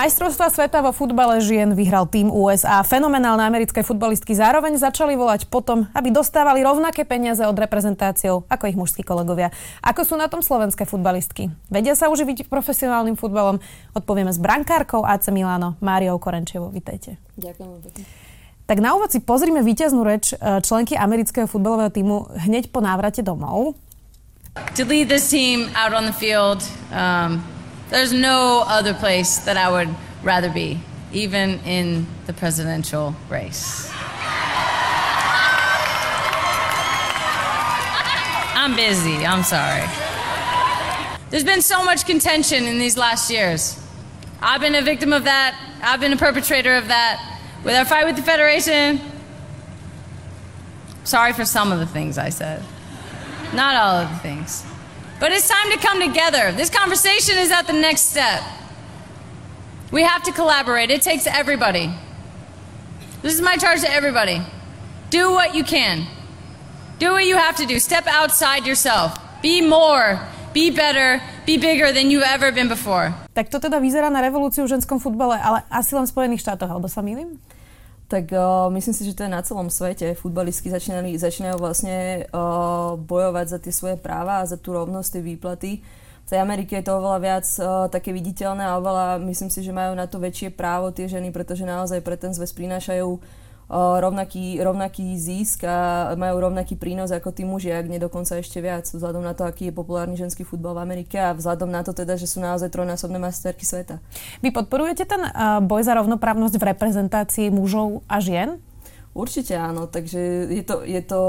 Majstrovstva sveta vo futbale žien vyhral tým USA. Fenomenálne americké futbalistky zároveň začali volať potom, aby dostávali rovnaké peniaze od reprezentáciou ako ich mužskí kolegovia. Ako sú na tom slovenské futbalistky? Vedia sa uživiť profesionálnym futbalom? Odpovieme s brankárkou AC Milano, Máriou Korenčevou. Vítajte. Ďakujem pekne. Tak na úvod si pozrime víťaznú reč e, členky amerického futbalového týmu hneď po návrate domov. To lead this team out on the field, um, There's no other place that I would rather be, even in the presidential race. I'm busy, I'm sorry. There's been so much contention in these last years. I've been a victim of that, I've been a perpetrator of that. With our fight with the Federation, sorry for some of the things I said, not all of the things. But it's time to come together. This conversation is at the next step. We have to collaborate. It takes everybody. This is my charge to everybody. Do what you can. Do what you have to do. Step outside yourself. Be more. Be better. Be bigger than you've ever been before. Tak to teda vyzerá na revolúciu v ženskom futbale, ale asi len v Spojených štátoch, alebo sa milím? Tak uh, myslím si, že to je na celom svete. Futbalistky začínali, začínajú vlastne uh, bojovať za tie svoje práva a za tú rovnosť, tie výplaty. V tej Amerike je to oveľa viac uh, také viditeľné a oveľa, myslím si, že majú na to väčšie právo tie ženy, pretože naozaj pre ten zväz prinášajú rovnaký, rovnaký zisk a majú rovnaký prínos ako tí muži, ak nie dokonca ešte viac, vzhľadom na to, aký je populárny ženský futbal v Amerike a vzhľadom na to teda, že sú naozaj trojnásobné masterky sveta. Vy podporujete ten boj za rovnoprávnosť v reprezentácii mužov a žien? Určite áno, takže je to, je to,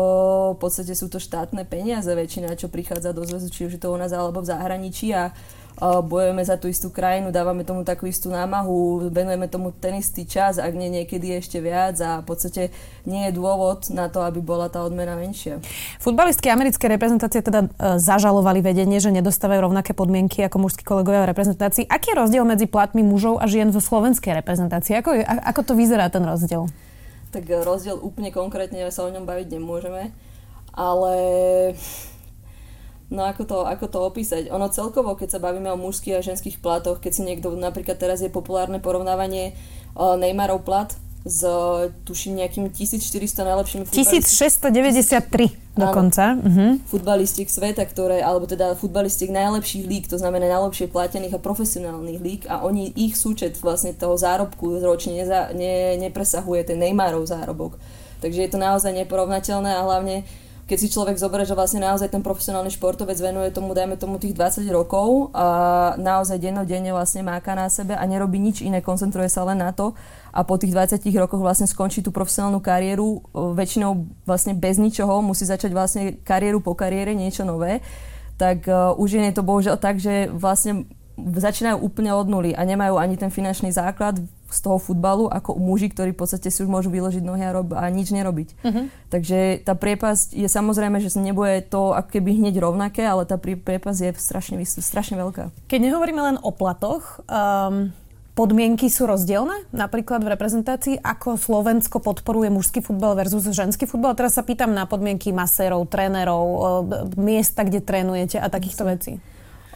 v podstate sú to štátne peniaze väčšina, čo prichádza do zväzu, či už je to u nás alebo v zahraničí a bojujeme za tú istú krajinu, dávame tomu takú istú námahu, venujeme tomu ten istý čas, ak nie niekedy ešte viac a v podstate nie je dôvod na to, aby bola tá odmena menšia. Futbalistky americké reprezentácie teda e, zažalovali vedenie, že nedostávajú rovnaké podmienky ako mužskí kolegovia v reprezentácii. Aký je rozdiel medzi platmi mužov a žien vo slovenskej reprezentácii? Ako, ako to vyzerá ten rozdiel? Tak rozdiel úplne konkrétne sa o ňom baviť nemôžeme, ale No ako to, ako to opísať? Ono celkovo, keď sa bavíme o mužských a ženských platoch, keď si niekto, napríklad teraz je populárne porovnávanie uh, Neymarov plat s tuším nejakými 1400 najlepšími 1693 dokonca. Uh-huh. Futbalistiek sveta, ktoré, alebo teda futbalistiek najlepších lík, to znamená najlepšie platených a profesionálnych lík a oni, ich súčet vlastne toho zárobku ročne neza, ne, nepresahuje ten Neymarov zárobok. Takže je to naozaj neporovnateľné a hlavne keď si človek zoberie, že vlastne naozaj ten profesionálny športovec venuje tomu, dajme tomu tých 20 rokov a naozaj dennodenne vlastne máka na sebe a nerobí nič iné, koncentruje sa len na to a po tých 20 rokoch vlastne skončí tú profesionálnu kariéru, väčšinou vlastne bez ničoho, musí začať vlastne kariéru po kariére, niečo nové, tak uh, už je to bohužiaľ tak, že vlastne začínajú úplne od nuly a nemajú ani ten finančný základ z toho futbalu ako muži, ktorí v podstate si už môžu vyložiť nohy a, rob- a nič nerobiť. Uh-huh. Takže tá priepasť je samozrejme, že nebude to ako keby hneď rovnaké, ale tá priepasť je strašne, strašne veľká. Keď nehovoríme len o platoch, um, podmienky sú rozdielne? Napríklad v reprezentácii, ako Slovensko podporuje mužský futbal versus ženský futbal? Teraz sa pýtam na podmienky masérov, trénerov, miesta, kde trénujete a takýchto vecí.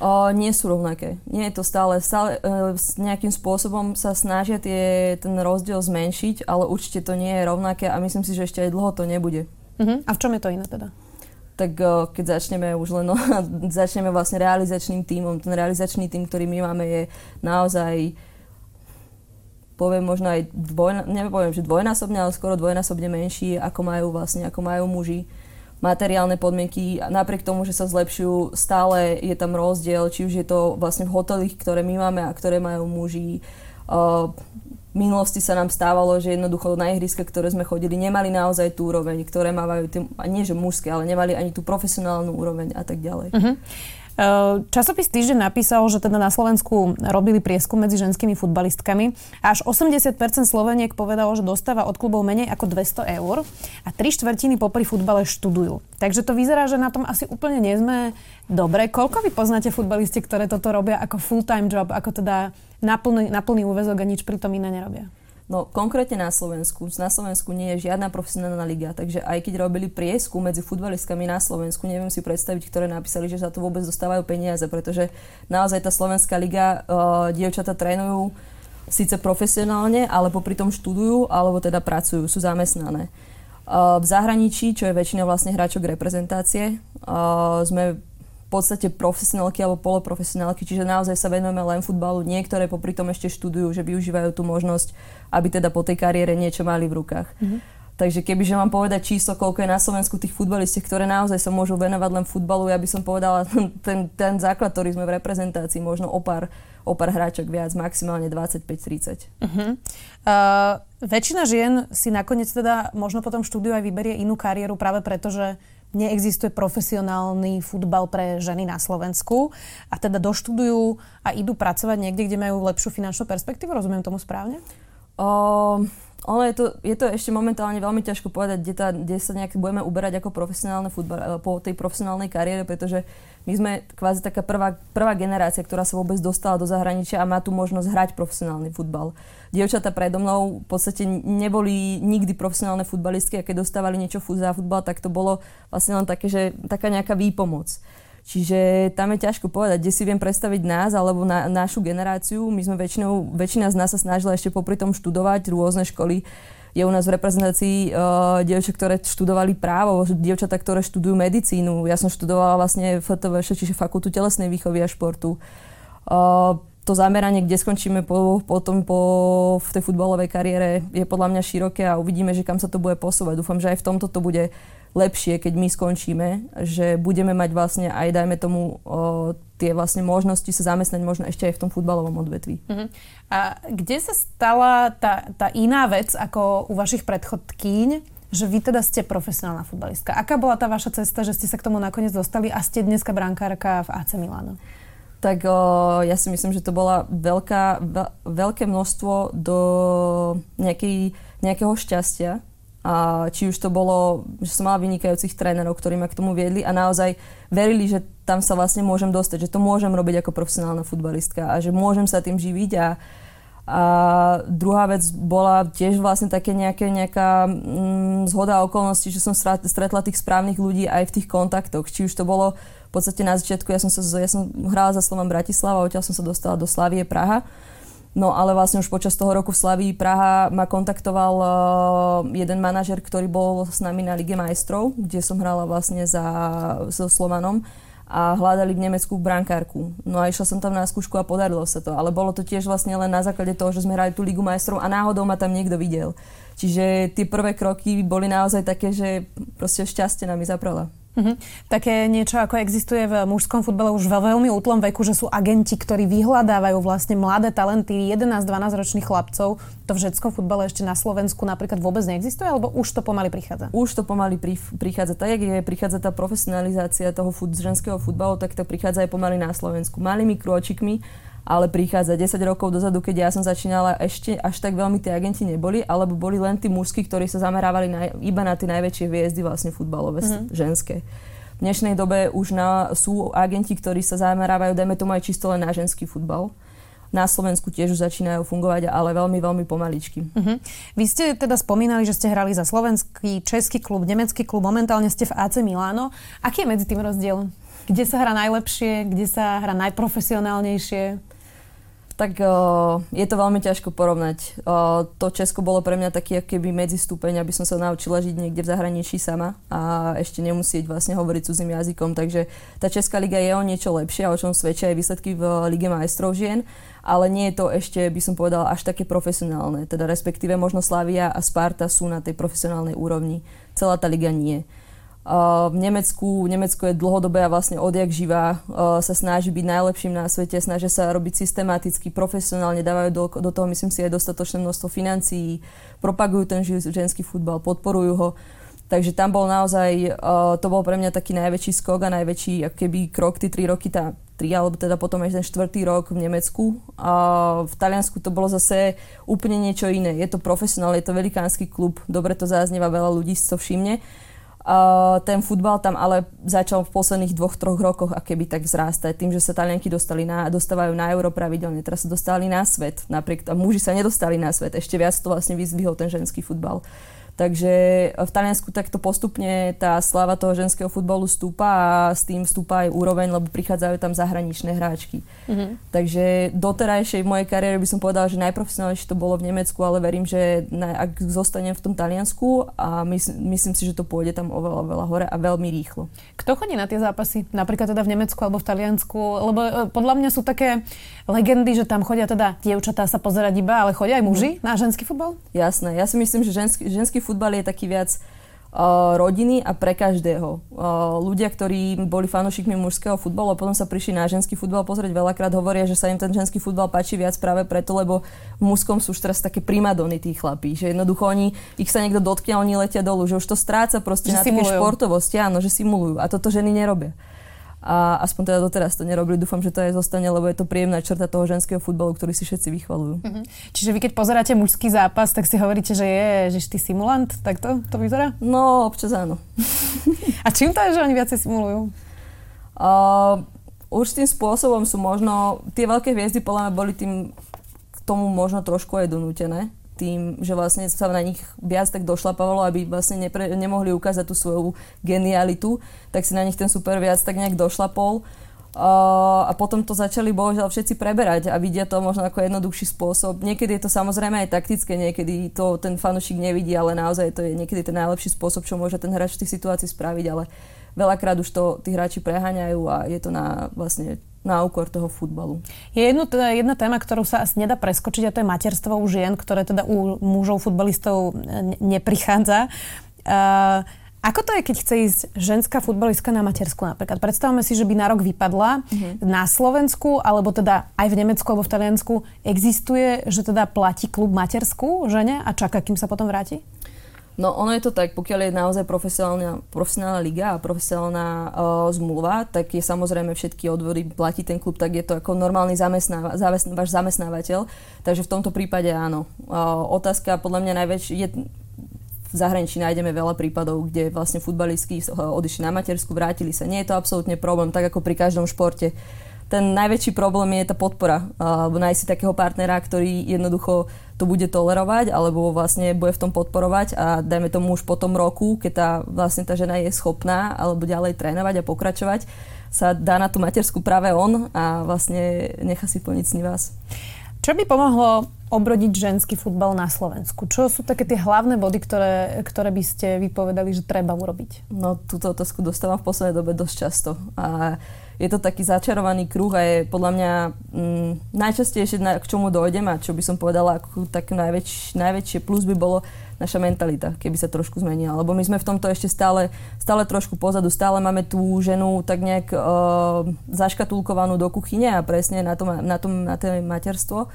O, nie sú rovnaké. Nie je to stále, stále e, nejakým spôsobom sa snažia tie, ten rozdiel zmenšiť, ale určite to nie je rovnaké a myslím si, že ešte aj dlho to nebude. Uh-huh. A v čom je to iné teda? Tak o, keď začneme už len, no, začneme vlastne realizačným týmom. Ten realizačný tým, ktorý my máme, je naozaj poviem možno aj dvoj, nepoviem, že dvojnásobne, ale skoro dvojnásobne menší, ako majú vlastne, ako majú muži materiálne podmienky, napriek tomu, že sa zlepšujú, stále je tam rozdiel, či už je to vlastne v hotelích, ktoré my máme a ktoré majú muži. V minulosti sa nám stávalo, že jednoducho na ihriska, ktoré sme chodili, nemali naozaj tú úroveň, ktoré mávajú, tým, nie že mužské, ale nemali ani tú profesionálnu úroveň a tak ďalej. Uh-huh. Ehm, časopis Týždeň napísal, že teda na Slovensku robili prieskum medzi ženskými futbalistkami až 80% Sloveniek povedalo, že dostáva od klubov menej ako 200 eur a tri štvrtiny popri futbale študujú. Takže to vyzerá, že na tom asi úplne nie sme dobre. Koľko vy poznáte futbalisti, ktoré toto robia ako full-time job, ako teda na plný, úvezok a nič pri tom iné nerobia? No konkrétne na Slovensku. Na Slovensku nie je žiadna profesionálna liga, takže aj keď robili prieskum medzi futbalistkami na Slovensku, neviem si predstaviť, ktoré napísali, že za to vôbec dostávajú peniaze, pretože naozaj tá Slovenská liga, uh, dievčata trénujú síce profesionálne, ale popri tom študujú, alebo teda pracujú, sú zamestnané. Uh, v zahraničí, čo je väčšina vlastne hráčok reprezentácie, uh, sme podstate profesionálky alebo poloprofesionálky, čiže naozaj sa venujeme len futbalu. Niektoré popri tom ešte študujú, že využívajú tú možnosť, aby teda po tej kariére niečo mali v rukách. Mm-hmm. Takže kebyže mám povedať číslo, koľko je na Slovensku tých futbalistiek, ktoré naozaj sa môžu venovať len futbalu, ja by som povedala ten, ten základ, ktorý sme v reprezentácii, možno o pár, o pár hráčok viac, maximálne 25-30. Uh-huh. Uh, väčšina žien si nakoniec teda možno potom štúdiu aj vyberie inú kariéru práve preto, že neexistuje profesionálny futbal pre ženy na Slovensku a teda doštudujú a idú pracovať niekde, kde majú lepšiu finančnú perspektívu? Rozumiem tomu správne? Um, ono je to, je to ešte momentálne veľmi ťažko povedať, kde, tá, kde sa nejak budeme uberať ako profesionálne futbal, po tej profesionálnej kariére, pretože my sme kvázi taká prvá, prvá generácia, ktorá sa vôbec dostala do zahraničia a má tu možnosť hrať profesionálny futbal. Dievčatá predo mnou v podstate neboli nikdy profesionálne futbalistky a keď dostávali niečo za futbal, tak to bolo vlastne len také, že taká nejaká výpomoc. Čiže tam je ťažko povedať, kde si viem predstaviť nás alebo na, našu generáciu. My sme väčšinou, väčšina z nás sa snažila ešte popri tom študovať rôzne školy je u nás v reprezentácii uh, dievčat, ktoré študovali právo, dievčatá, ktoré študujú medicínu. Ja som študovala vlastne FTV, čiže Fakultu telesnej výchovy a športu. Uh, to zameranie, kde skončíme po, potom po, v tej futbalovej kariére, je podľa mňa široké a uvidíme, že kam sa to bude posúvať. Dúfam, že aj v tomto to bude lepšie, keď my skončíme, že budeme mať vlastne aj, dajme tomu, o, tie vlastne možnosti sa zamestnať možno ešte aj v tom futbalovom odvetví. Uh-huh. A kde sa stala tá, tá iná vec ako u vašich predchodkýň, že vy teda ste profesionálna futbalistka. Aká bola tá vaša cesta, že ste sa k tomu nakoniec dostali a ste dneska brankárka v AC Milano? Tak o, ja si myslím, že to bola veľká, veľké množstvo do nejakej, nejakého šťastia, a či už to bolo, že som mala vynikajúcich trénerov, ktorí ma k tomu viedli a naozaj verili, že tam sa vlastne môžem dostať, že to môžem robiť ako profesionálna futbalistka a že môžem sa tým živiť a, a druhá vec bola tiež vlastne také nejaké, nejaká mm, zhoda okolností, že som stretla tých správnych ľudí aj v tých kontaktoch. Či už to bolo podstate na začiatku, ja som, sa, ja som hrala za Slovan Bratislava, odtiaľ som sa dostala do Slavie Praha No ale vlastne už počas toho roku v Slavii Praha ma kontaktoval uh, jeden manažer, ktorý bol s nami na Lige majstrov, kde som hrala vlastne za, so Slovanom a hľadali v Nemecku brankárku. No a išla som tam na skúšku a podarilo sa to. Ale bolo to tiež vlastne len na základe toho, že sme hrali tú Ligu majstrov a náhodou ma tam niekto videl. Čiže tie prvé kroky boli naozaj také, že proste šťastie nami zaprala. Uh-huh. Také niečo, ako existuje v mužskom futbale už vo veľmi útlom veku, že sú agenti, ktorí vyhľadávajú vlastne mladé talenty 11-12 ročných chlapcov. To v ženskom futbale ešte na Slovensku napríklad vôbec neexistuje, alebo už to pomaly prichádza? Už to pomaly pri, prichádza. Tak, jak je, prichádza tá profesionalizácia toho fut, ženského futbalu, tak to prichádza aj pomaly na Slovensku. Malými krôčikmi, ale prichádza 10 rokov dozadu, keď ja som začínala, ešte až tak veľmi tí agenti neboli, alebo boli len tí mužskí, ktorí sa zamerávali na, iba na tie najväčšie hviezdy vlastne futbalové, mm-hmm. ženské. V dnešnej dobe už na, sú agenti, ktorí sa zamerávajú, dajme tomu aj čisto len na ženský futbal. Na Slovensku tiež už začínajú fungovať, ale veľmi, veľmi pomaličky. Uh-huh. Vy ste teda spomínali, že ste hrali za slovenský, český klub, nemecký klub, momentálne ste v AC Milano. Aký je medzi tým rozdiel? Kde sa hrá najlepšie, kde sa hrá najprofesionálnejšie? Tak uh, je to veľmi ťažko porovnať. Uh, to Česko bolo pre mňa taký keby medzistupeň, aby som sa naučila žiť niekde v zahraničí sama a ešte nemusieť vlastne hovoriť cudzým jazykom. Takže tá Česká liga je o niečo lepšia, o čom svedčia aj výsledky v Lige majstrov žien, ale nie je to ešte, by som povedala, až také profesionálne. Teda respektíve možno Slavia a Sparta sú na tej profesionálnej úrovni. Celá tá liga nie. Uh, v Nemecku, Nemecko je dlhodobé a vlastne odjak živá uh, sa snaží byť najlepším na svete, snažia sa robiť systematicky, profesionálne, dávajú do, do toho myslím si aj dostatočné množstvo financií, propagujú ten ženský futbal, podporujú ho. Takže tam bol naozaj, uh, to bol pre mňa taký najväčší skok a najväčší keby krok, tí tri roky, tá, tri alebo teda potom aj ten štvrtý rok v Nemecku. A v Taliansku to bolo zase úplne niečo iné. Je to profesionál, je to velikánsky klub, dobre to záznieva, veľa ľudí si to všimne Uh, ten futbal tam ale začal v posledných dvoch, troch rokoch a keby tak vzrástať. Tým, že sa Talianky dostali na, dostávajú na euro pravidelne, teraz sa dostali na svet. Napriek tomu muži sa nedostali na svet. Ešte viac to vlastne vyzvihol ten ženský futbal. Takže v Taliansku takto postupne tá sláva toho ženského futbalu stúpa a s tým stúpa aj úroveň, lebo prichádzajú tam zahraničné hráčky. Mm-hmm. Takže doterajšej mojej kariére by som povedala, že najprofesionálnejšie to bolo v Nemecku, ale verím, že na, ak zostanem v tom Taliansku a mys, myslím si, že to pôjde tam oveľa, oveľa hore a veľmi rýchlo. Kto chodí na tie zápasy? Napríklad teda v Nemecku alebo v Taliansku? Lebo e, podľa mňa sú také legendy, že tam chodia teda dievčatá sa pozerať iba, ale chodia aj muži mm. na ženský futbal? Jasné. Ja si myslím, že ženský, ženský futbal je taký viac uh, rodiny a pre každého. Uh, ľudia, ktorí boli fanúšikmi mužského futbalu a potom sa prišli na ženský futbal pozrieť, veľakrát hovoria, že sa im ten ženský futbal páči viac práve preto, lebo v mužskom sú už teraz také primadony tí chlapí, že jednoducho oni, ich sa niekto dotkne a oni letia dolu, že už to stráca proste že na také športovosti, áno, že simulujú. A toto ženy nerobia a aspoň teda doteraz to nerobili. Dúfam, že to aj zostane, lebo je to príjemná črta toho ženského futbalu, ktorý si všetci vychvalujú. Mm-hmm. Čiže vy keď pozeráte mužský zápas, tak si hovoríte, že je, že ty simulant? Tak to, to vyzerá? No, občas áno. a čím to je, že oni viacej simulujú? Uh, určitým spôsobom sú možno, tie veľké hviezdy podľa mňa boli tým tomu možno trošku aj donútené tým, že vlastne sa na nich viac tak došlapávalo, aby vlastne nepre, nemohli ukázať tú svoju genialitu, tak si na nich ten super viac tak nejak došlapol. Uh, a potom to začali bohužiaľ všetci preberať a vidia to možno ako jednoduchší spôsob. Niekedy je to samozrejme aj taktické, niekedy to ten fanušik nevidí, ale naozaj to je niekedy ten najlepší spôsob, čo môže ten hráč v tých situácii spraviť, ale veľakrát už to tí hráči preháňajú a je to na vlastne na úkor toho futbalu. Je jedno, teda jedna téma, ktorú sa asi nedá preskočiť a to je materstvo u žien, ktoré teda u mužov futbalistov neprichádza. Uh, ako to je, keď chce ísť ženská futbalistka na matersku napríklad? Predstavme si, že by na rok vypadla mm-hmm. na Slovensku, alebo teda aj v Nemecku alebo v Taliansku. Existuje, že teda platí klub matersku žene a čaká, kým sa potom vráti? No ono je to tak, pokiaľ je naozaj profesionálna, profesionálna liga a profesionálna uh, zmluva, tak je samozrejme všetky odvody platí ten klub, tak je to ako normálny zamestnáva, zamestn, váš zamestnávateľ. Takže v tomto prípade áno. Uh, otázka podľa mňa najväčšia je v zahraničí nájdeme veľa prípadov, kde vlastne futbalistky odišli na matersku, vrátili sa. Nie je to absolútne problém, tak ako pri každom športe ten najväčší problém je tá podpora. Alebo nájsť si takého partnera, ktorý jednoducho to bude tolerovať, alebo vlastne bude v tom podporovať a dajme tomu už po tom roku, keď tá, vlastne tá žena je schopná alebo ďalej trénovať a pokračovať, sa dá na tú matersku práve on a vlastne nechá si plniť sní vás. Čo by pomohlo obrodiť ženský futbal na Slovensku? Čo sú také tie hlavné body, ktoré, ktoré by ste vypovedali, že treba urobiť? No, túto otázku dostávam v poslednej dobe dosť často. A je to taký začarovaný kruh a je podľa mňa mm, najčastejšie, na, k čomu dojdem a čo by som povedala, ako tak najväč, najväčšie plus by bolo naša mentalita, keby sa trošku zmenila. Lebo my sme v tomto ešte stále, stále trošku pozadu, stále máme tú ženu tak nejak uh, zaškatulkovanú do kuchyne a presne na, tom, na, tom, na to materstvo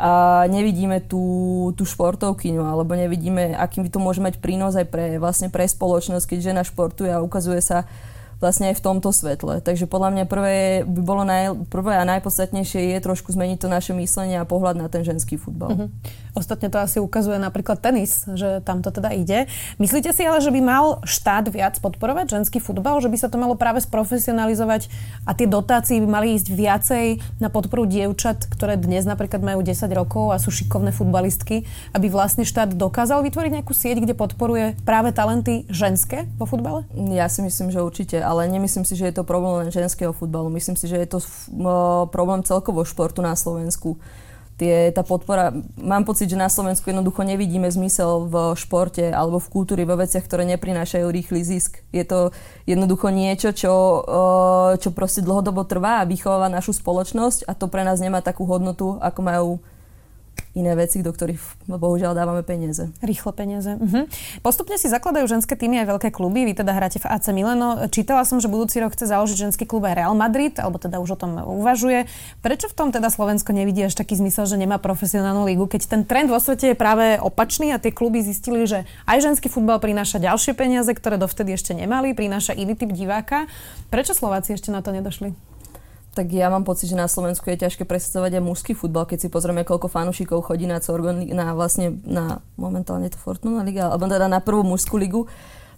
a nevidíme tú, tú športovkyňu, alebo nevidíme, akým to môže mať prínos aj pre, vlastne pre spoločnosť, keď žena športuje a ukazuje sa vlastne aj v tomto svetle. Takže podľa mňa prvé by bolo naj, prvé a najpodstatnejšie je trošku zmeniť to naše myslenie a pohľad na ten ženský futbal. Uh-huh. Ostatne to asi ukazuje napríklad tenis, že tam to teda ide. Myslíte si ale, že by mal štát viac podporovať ženský futbal, že by sa to malo práve sprofesionalizovať a tie dotácie by mali ísť viacej na podporu dievčat, ktoré dnes napríklad majú 10 rokov a sú šikovné futbalistky, aby vlastne štát dokázal vytvoriť nejakú sieť, kde podporuje práve talenty ženské vo futbale? Ja si myslím, že určite ale nemyslím si, že je to problém len ženského futbalu. Myslím si, že je to problém celkovo športu na Slovensku. Tie, tá podpora, mám pocit, že na Slovensku jednoducho nevidíme zmysel v športe alebo v kultúre, vo veciach, ktoré neprinášajú rýchly zisk. Je to jednoducho niečo, čo, čo proste dlhodobo trvá a vychováva našu spoločnosť a to pre nás nemá takú hodnotu, ako majú iné veci, do ktorých bohužiaľ dávame peniaze. Rýchlo peniaze. Mhm. Postupne si zakladajú ženské týmy aj veľké kluby. Vy teda hráte v AC Milano. Čítala som, že budúci rok chce založiť ženský klub aj Real Madrid, alebo teda už o tom uvažuje. Prečo v tom teda Slovensko nevidí až taký zmysel, že nemá profesionálnu lígu, keď ten trend vo svete je práve opačný a tie kluby zistili, že aj ženský futbal prináša ďalšie peniaze, ktoré dovtedy ešte nemali, prináša iný typ diváka. Prečo Slováci ešte na to nedošli? Tak ja mám pocit, že na Slovensku je ťažké presadzovať aj mužský futbal, keď si pozrieme, koľko fanúšikov chodí na Corgon, na vlastne na momentálne to Fortuna liga, alebo teda na prvú mužskú ligu,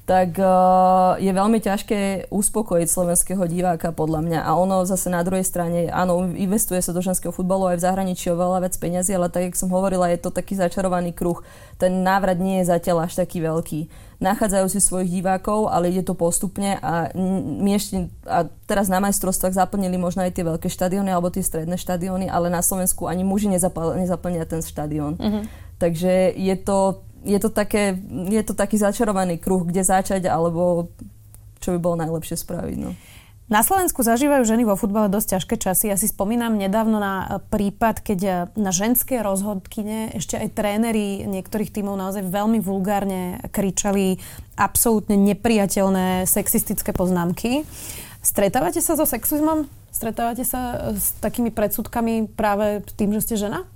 tak uh, je veľmi ťažké uspokojiť slovenského diváka podľa mňa. A ono zase na druhej strane, áno, investuje sa do ženského futbalu aj v zahraničí oveľa viac peniazy, ale tak, jak som hovorila, je to taký začarovaný kruh. Ten návrat nie je zatiaľ až taký veľký. Nachádzajú si svojich divákov, ale ide to postupne a my ešte, a teraz na majstrovstvách zaplnili možno aj tie veľké štadióny alebo tie stredné štadióny, ale na Slovensku ani muži nezaplnia ten štadión. Mm-hmm. Takže je to je to, také, je to taký začarovaný kruh, kde začať, alebo čo by bolo najlepšie spraviť. No. Na Slovensku zažívajú ženy vo futbale dosť ťažké časy. Ja si spomínam nedávno na prípad, keď na ženské rozhodkyne ešte aj tréneri niektorých tímov naozaj veľmi vulgárne kričali absolútne nepriateľné sexistické poznámky. Stretávate sa so sexizmom? Stretávate sa s takými predsudkami práve tým, že ste žena?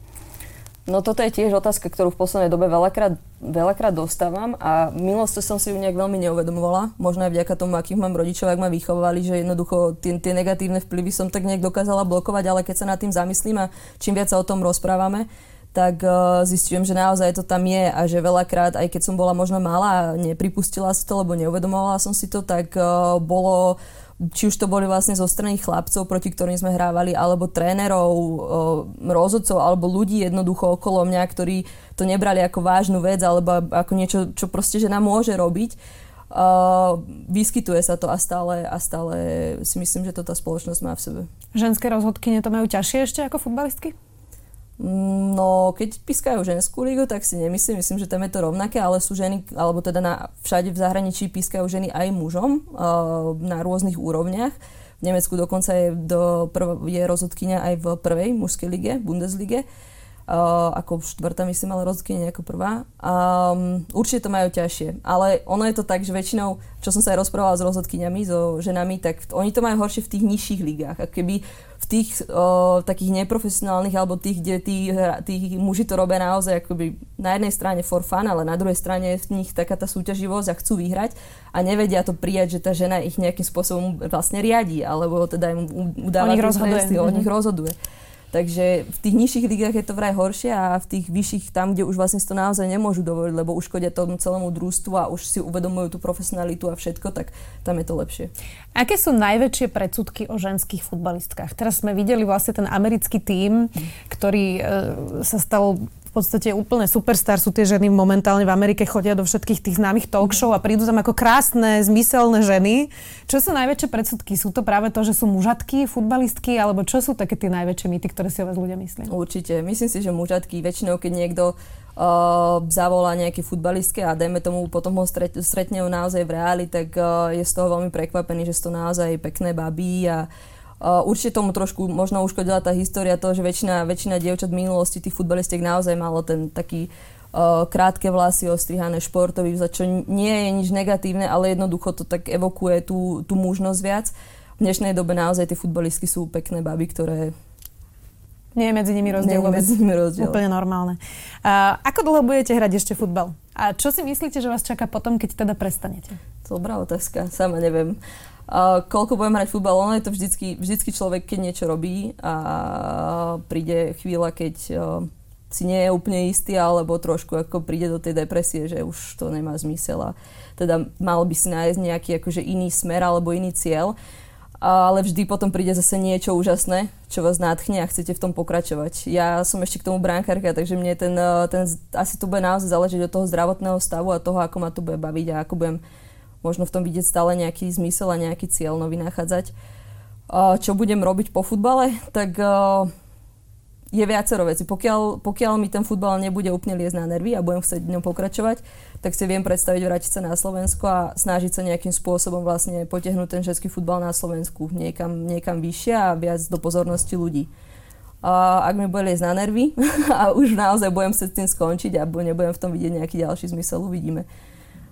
No toto je tiež otázka, ktorú v poslednej dobe veľakrát, veľakrát dostávam a v minulosti som si ju nejak veľmi neuvedomovala. Možno aj vďaka tomu, akých mám rodičov, ak ma vychovávali, že jednoducho tie, tie negatívne vplyvy som tak nejak dokázala blokovať, ale keď sa nad tým zamyslím a čím viac sa o tom rozprávame, tak uh, zistujem, že naozaj to tam je a že veľakrát, aj keď som bola možno malá nepripustila si to, lebo neuvedomovala som si to, tak uh, bolo či už to boli vlastne zo strany chlapcov, proti ktorým sme hrávali, alebo trénerov, rozhodcov, alebo ľudí jednoducho okolo mňa, ktorí to nebrali ako vážnu vec, alebo ako niečo, čo proste žena môže robiť. Uh, vyskytuje sa to a stále, a stále si myslím, že to tá spoločnosť má v sebe. Ženské rozhodky to majú ťažšie ešte ako futbalistky? No, keď pískajú ženskú lígu, tak si nemyslím, myslím, že tam je to rovnaké, ale sú ženy, alebo teda na, všade v zahraničí pískajú ženy aj mužom uh, na rôznych úrovniach. V Nemecku dokonca je, do prv, je rozhodkynia aj v prvej mužskej lige, Bundeslige. Uh, ako štvrtá, myslím, ale rozhodkynia ako prvá. Um, určite to majú ťažšie, ale ono je to tak, že väčšinou, čo som sa aj rozprávala s rozhodkyňami, so ženami, tak oni to majú horšie v tých nižších ligách. A keby v tých o, takých neprofesionálnych alebo tých, kde tí, tí muži to robia naozaj akoby na jednej strane for fun, ale na druhej strane je v nich taká tá súťaživosť a chcú vyhrať a nevedia to prijať, že tá žena ich nejakým spôsobom vlastne riadí alebo teda im udáva o nich rozhoduje. Tresty, o nich rozhoduje. Takže v tých nižších ligách je to vraj horšie a v tých vyšších, tam, kde už vlastne si to naozaj nemôžu dovoliť, lebo uškodia tomu celému družstvu a už si uvedomujú tú profesionalitu a všetko, tak tam je to lepšie. Aké sú najväčšie predsudky o ženských futbalistkách? Teraz sme videli vlastne ten americký tím, ktorý e, sa stal podstate úplne superstar sú tie ženy momentálne v Amerike, chodia do všetkých tých známych talk show a prídu tam ako krásne, zmyselné ženy. Čo sú najväčšie predsudky? Sú to práve to, že sú mužatky, futbalistky, alebo čo sú také tie najväčšie mýty, ktoré si o vás ľudia myslia? Určite. Myslím si, že mužatky väčšinou, keď niekto uh, zavolá nejaké futbalistke a dajme tomu potom ho stret, stretne naozaj v reáli, tak uh, je z toho veľmi prekvapený, že sú to naozaj pekné babí a určite tomu trošku možno uškodila tá história toho, že väčšina, väčšina dievčat v minulosti tých futbalistiek naozaj malo ten taký uh, krátke vlasy, ostrihané športový za čo nie je nič negatívne, ale jednoducho to tak evokuje tú, tú mužnosť viac. V dnešnej dobe naozaj tie futbalistky sú pekné baby, ktoré nie je medzi nimi rozdiel. Nie je medzi nimi rozdiel. Úplne normálne. Uh, ako dlho budete hrať ešte futbal? A čo si myslíte, že vás čaká potom, keď teda prestanete? Dobrá otázka, sama neviem. Koľko budem hrať futbal, ono je to vždycky, vždycky človek, keď niečo robí a príde chvíľa, keď uh, si nie je úplne istý, alebo trošku ako príde do tej depresie, že už to nemá zmysel a teda mal by si nájsť nejaký akože iný smer alebo iný cieľ. Ale vždy potom príde zase niečo úžasné, čo vás nádchne a chcete v tom pokračovať. Ja som ešte k tomu brankárka, takže mne ten, ten asi to bude naozaj záležiť od toho zdravotného stavu a toho, ako ma to bude baviť a ako budem možno v tom vidieť stále nejaký zmysel a nejaký cieľ nový nachádzať. Čo budem robiť po futbale? Tak je viacero veci. Pokiaľ, pokiaľ mi ten futbal nebude úplne liesť na nervy a budem chcieť ňom pokračovať, tak si viem predstaviť vrátiť sa na Slovensko a snažiť sa nejakým spôsobom vlastne potiahnuť ten ženský futbal na Slovensku niekam, niekam vyššie a viac do pozornosti ľudí. A ak mi bude liesť na nervy a už naozaj budem sa s tým skončiť a nebudem v tom vidieť nejaký ďalší zmysel, uvidíme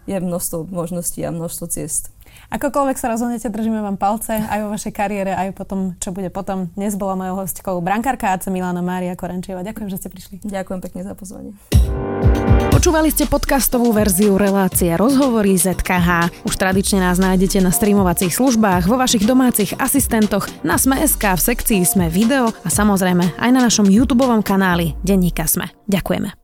je množstvo možností a množstvo ciest. Akokoľvek sa rozhodnete, držíme vám palce aj vo vašej kariére, aj potom, čo bude potom. Dnes bola mojou hostkou brankárka AC Milana Mária Korenčieva. Ďakujem, že ste prišli. Ďakujem pekne za pozvanie. Počúvali ste podcastovú verziu relácie Rozhovory ZKH. Už tradične nás nájdete na streamovacích službách, vo vašich domácich asistentoch, na Sme.sk, v sekcii Sme video a samozrejme aj na našom YouTube kanáli Denníka Sme. Ďakujeme.